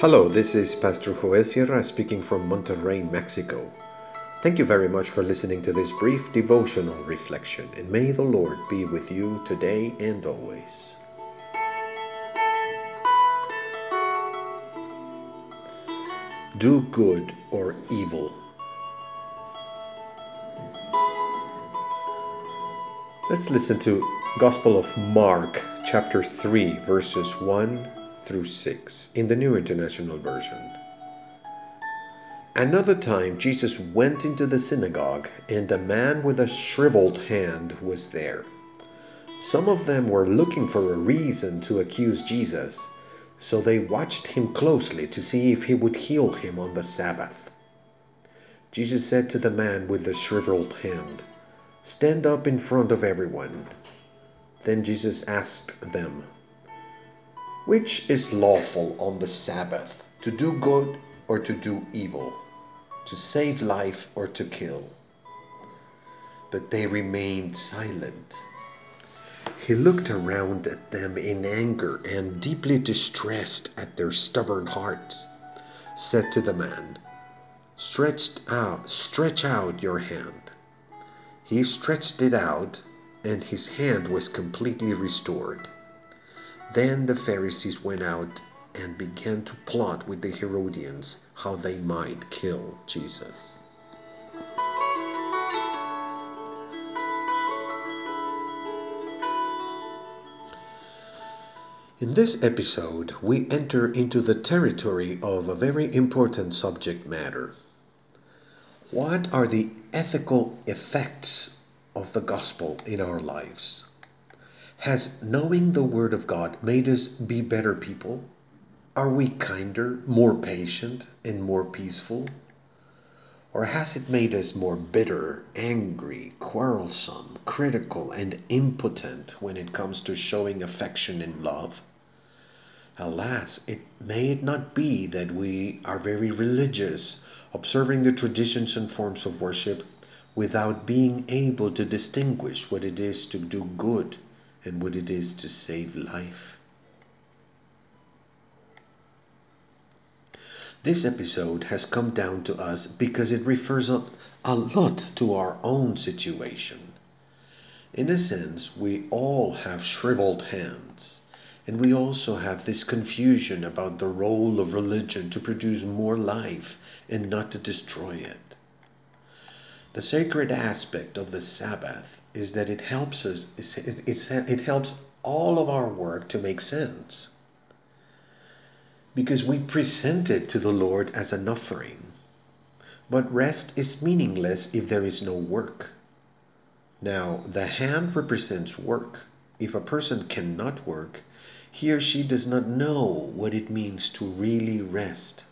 Hello, this is Pastor Joel Sierra speaking from Monterrey, Mexico. Thank you very much for listening to this brief devotional reflection, and may the Lord be with you today and always. Do good or evil. Let's listen to Gospel of Mark, chapter 3, verses 1 through 6 in the New International Version. Another time, Jesus went into the synagogue, and a man with a shriveled hand was there. Some of them were looking for a reason to accuse Jesus, so they watched him closely to see if he would heal him on the Sabbath. Jesus said to the man with the shriveled hand, Stand up in front of everyone. Then Jesus asked them, Which is lawful on the Sabbath, to do good or to do evil, to save life or to kill? But they remained silent. He looked around at them in anger and, deeply distressed at their stubborn hearts, said to the man, Stretched out, stretch out your hand. He stretched it out, and his hand was completely restored. Then the Pharisees went out and began to plot with the Herodians how they might kill Jesus. In this episode, we enter into the territory of a very important subject matter. What are the ethical effects of the gospel in our lives? Has knowing the Word of God made us be better people? Are we kinder, more patient, and more peaceful? Or has it made us more bitter, angry, quarrelsome, critical, and impotent when it comes to showing affection and love? Alas, it may it not be that we are very religious, observing the traditions and forms of worship, without being able to distinguish what it is to do good and what it is to save life. This episode has come down to us because it refers a, lot to our own situation. In a sense, we all have shriveled hands and we also have this confusion about the role of religion to produce more life and not to destroy it. The sacred aspect of the Sabbath is that it helps us, it, it, it helps all of our work to make sense. Because we present it to the Lord as an offering. But rest is meaningless if there is no work. Now, the hand represents work. If a person cannot work, he or she does not know what it means to really rest.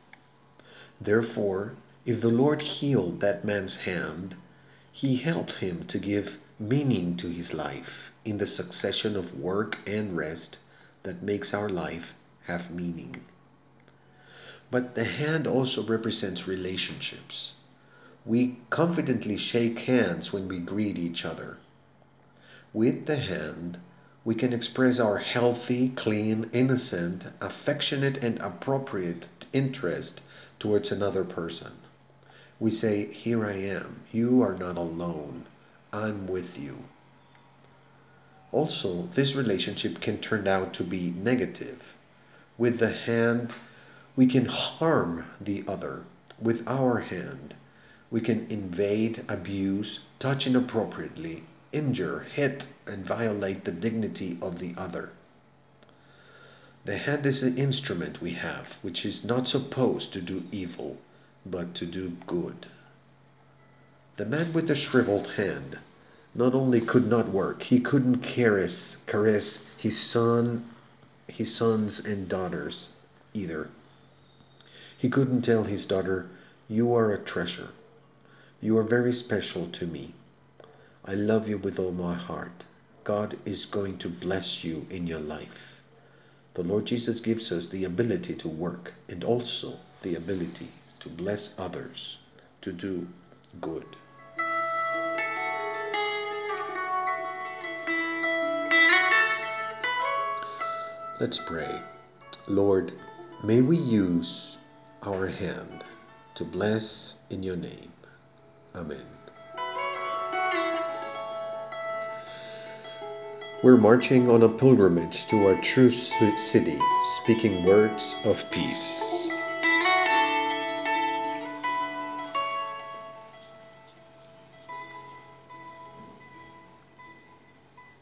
Therefore, if the Lord healed that man's hand, he helped him to give meaning to his life in the succession of work and rest that makes our life have meaning. But the hand also represents relationships. We confidently shake hands when we greet each other. With the hand, we can express our healthy, clean, innocent, affectionate, and appropriate interest towards another person. We say, Here I am. You are not alone. I'm with you. Also, this relationship can turn out to be negative. With the hand, we can harm the other. With our hand, we can invade, abuse, touch inappropriately, injure, hit, and violate the dignity of the other. The hand is the instrument we have, which is not supposed to do evil, but to do good. The man with the shriveled hand not only could not work, he couldn't caress, caress his son, his sons and daughters either. He couldn't tell his daughter, You are a treasure. You are very special to me. I love you with all my heart. God is going to bless you in your life. The Lord Jesus gives us the ability to work and also the ability to bless others, to do good. Let's pray. Lord, May we use our hand to bless in your name. Amen. We're marching on a pilgrimage to our true city, speaking words of peace.